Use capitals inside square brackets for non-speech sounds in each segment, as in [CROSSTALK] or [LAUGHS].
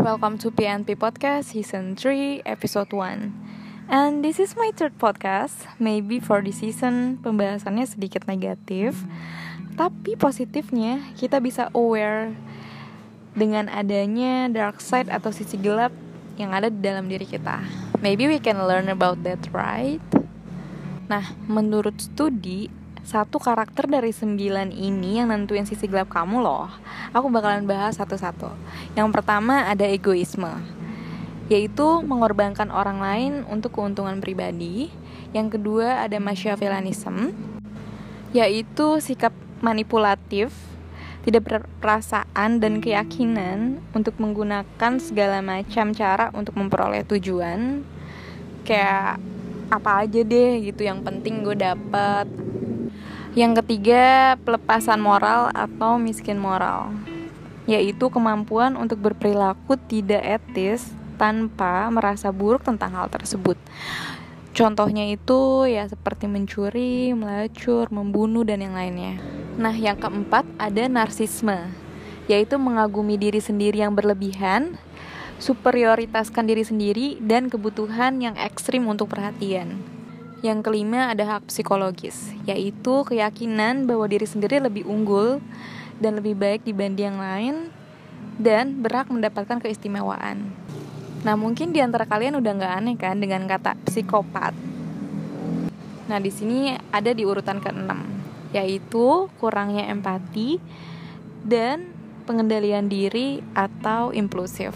Welcome to PNP Podcast Season 3 Episode 1 And this is my third podcast Maybe for this season pembahasannya sedikit negatif. Tapi positifnya kita bisa aware Dengan adanya dark side atau sisi gelap yang ada di dalam diri kita. Maybe we can learn about that right? Nah, menurut studi satu karakter dari sembilan ini yang nentuin sisi gelap kamu loh. Aku bakalan bahas satu-satu. Yang pertama ada egoisme, yaitu mengorbankan orang lain untuk keuntungan pribadi. Yang kedua ada Machiavellianism, yaitu sikap manipulatif, tidak berperasaan dan keyakinan untuk menggunakan segala macam cara untuk memperoleh tujuan. Kayak apa aja deh gitu yang penting gue dapet yang ketiga, pelepasan moral atau miskin moral, yaitu kemampuan untuk berperilaku tidak etis tanpa merasa buruk tentang hal tersebut. Contohnya itu ya seperti mencuri, melacur, membunuh dan yang lainnya. Nah, yang keempat ada narsisme, yaitu mengagumi diri sendiri yang berlebihan, superioritaskan diri sendiri dan kebutuhan yang ekstrim untuk perhatian. Yang kelima ada hak psikologis, yaitu keyakinan bahwa diri sendiri lebih unggul dan lebih baik dibanding yang lain dan berhak mendapatkan keistimewaan. Nah mungkin di antara kalian udah nggak aneh kan dengan kata psikopat. Nah di sini ada di urutan keenam, yaitu kurangnya empati dan pengendalian diri atau impulsif.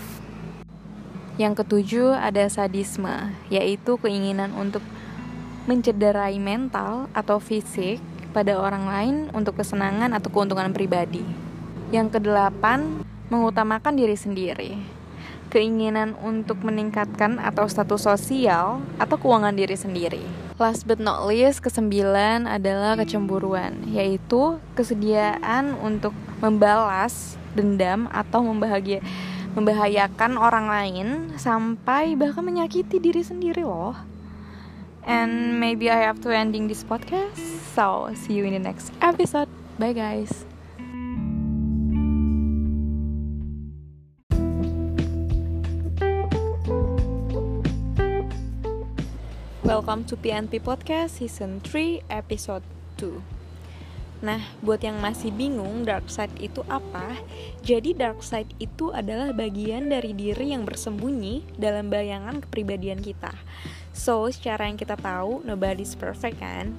Yang ketujuh ada sadisme, yaitu keinginan untuk mencederai mental atau fisik pada orang lain untuk kesenangan atau keuntungan pribadi. Yang kedelapan, mengutamakan diri sendiri. Keinginan untuk meningkatkan atau status sosial atau keuangan diri sendiri. Last but not least, kesembilan adalah kecemburuan, yaitu kesediaan untuk membalas dendam atau membahagia membahayakan orang lain sampai bahkan menyakiti diri sendiri loh and maybe I have to ending this podcast. So see you in the next episode. Bye guys. Welcome to PNP Podcast Season 3 Episode 2 Nah, buat yang masih bingung dark side itu apa? Jadi dark side itu adalah bagian dari diri yang bersembunyi dalam bayangan kepribadian kita. So, secara yang kita tahu, nobody's perfect kan?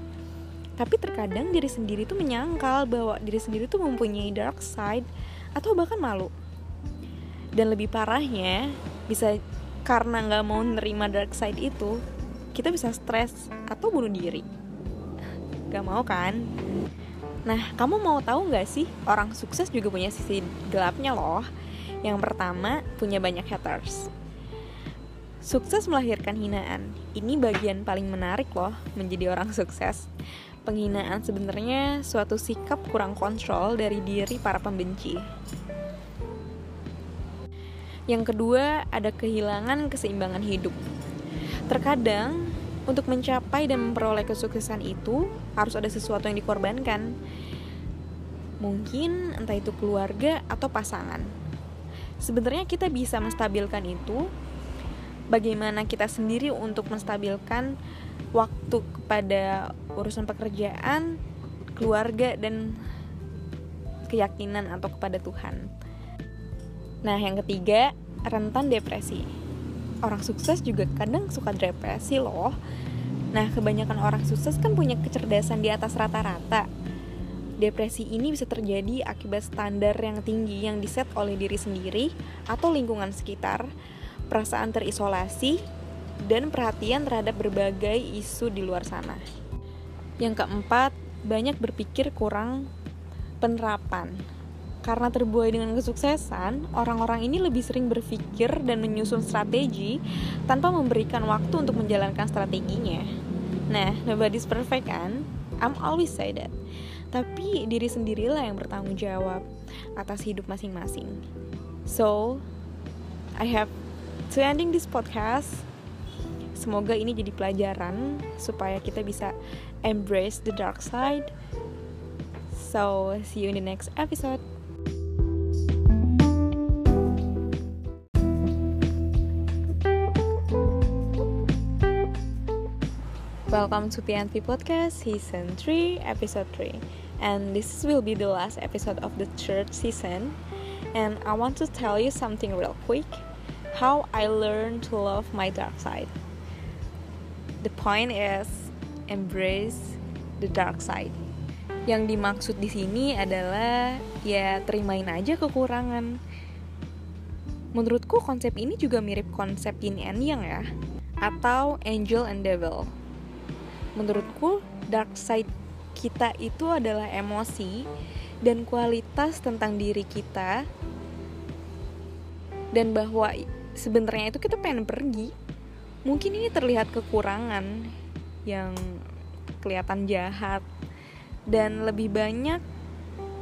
Tapi terkadang diri sendiri tuh menyangkal bahwa diri sendiri tuh mempunyai dark side atau bahkan malu. Dan lebih parahnya, bisa karena nggak mau nerima dark side itu, kita bisa stres atau bunuh diri. Gak mau kan? Nah, kamu mau tahu nggak sih orang sukses juga punya sisi gelapnya loh. Yang pertama, punya banyak haters. Sukses melahirkan hinaan. Ini bagian paling menarik loh menjadi orang sukses. Penghinaan sebenarnya suatu sikap kurang kontrol dari diri para pembenci. Yang kedua, ada kehilangan keseimbangan hidup. Terkadang untuk mencapai dan memperoleh kesuksesan itu harus ada sesuatu yang dikorbankan. Mungkin entah itu keluarga atau pasangan. Sebenarnya kita bisa menstabilkan itu. Bagaimana kita sendiri untuk menstabilkan waktu kepada urusan pekerjaan, keluarga dan keyakinan atau kepada Tuhan. Nah, yang ketiga, rentan depresi orang sukses juga kadang suka depresi loh. Nah kebanyakan orang sukses kan punya kecerdasan di atas rata-rata. Depresi ini bisa terjadi akibat standar yang tinggi yang diset oleh diri sendiri atau lingkungan sekitar perasaan terisolasi dan perhatian terhadap berbagai isu di luar sana. Yang keempat banyak berpikir kurang penerapan karena terbuai dengan kesuksesan, orang-orang ini lebih sering berpikir dan menyusun strategi tanpa memberikan waktu untuk menjalankan strateginya. Nah, nobody's perfect kan? I'm always say that. Tapi diri sendirilah yang bertanggung jawab atas hidup masing-masing. So, I have to ending this podcast. Semoga ini jadi pelajaran supaya kita bisa embrace the dark side. So, see you in the next episode. Welcome to PNP Podcast Season 3, Episode 3. And this will be the last episode of the third season. And I want to tell you something real quick how I learned to love my dark side. The point is embrace the dark side. Yang dimaksud di sini adalah ya terimain aja kekurangan. Menurutku konsep ini juga mirip konsep yin and yang ya atau angel and devil menurutku dark side kita itu adalah emosi dan kualitas tentang diri kita. Dan bahwa sebenarnya itu kita pengen pergi. Mungkin ini terlihat kekurangan yang kelihatan jahat dan lebih banyak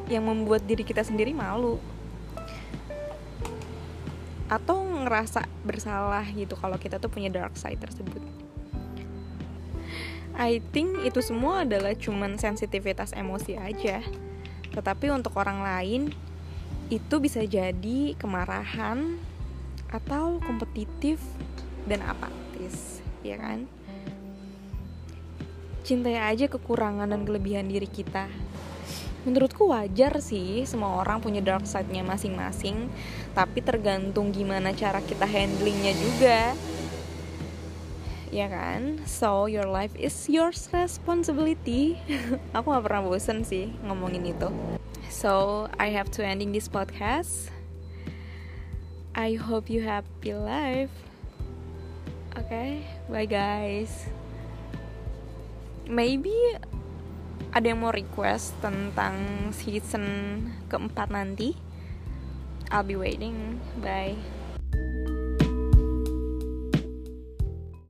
yang membuat diri kita sendiri malu. Atau ngerasa bersalah gitu kalau kita tuh punya dark side tersebut I think itu semua adalah cuman sensitivitas emosi aja. Tetapi untuk orang lain itu bisa jadi kemarahan atau kompetitif dan apatis, ya kan? Cintai aja kekurangan dan kelebihan diri kita. Menurutku wajar sih semua orang punya dark side-nya masing-masing, tapi tergantung gimana cara kita handlingnya juga ya kan? So your life is your responsibility. [LAUGHS] Aku gak pernah bosen sih ngomongin itu. So I have to ending this podcast. I hope you happy life. Okay bye guys. Maybe ada yang mau request tentang season keempat nanti? I'll be waiting. Bye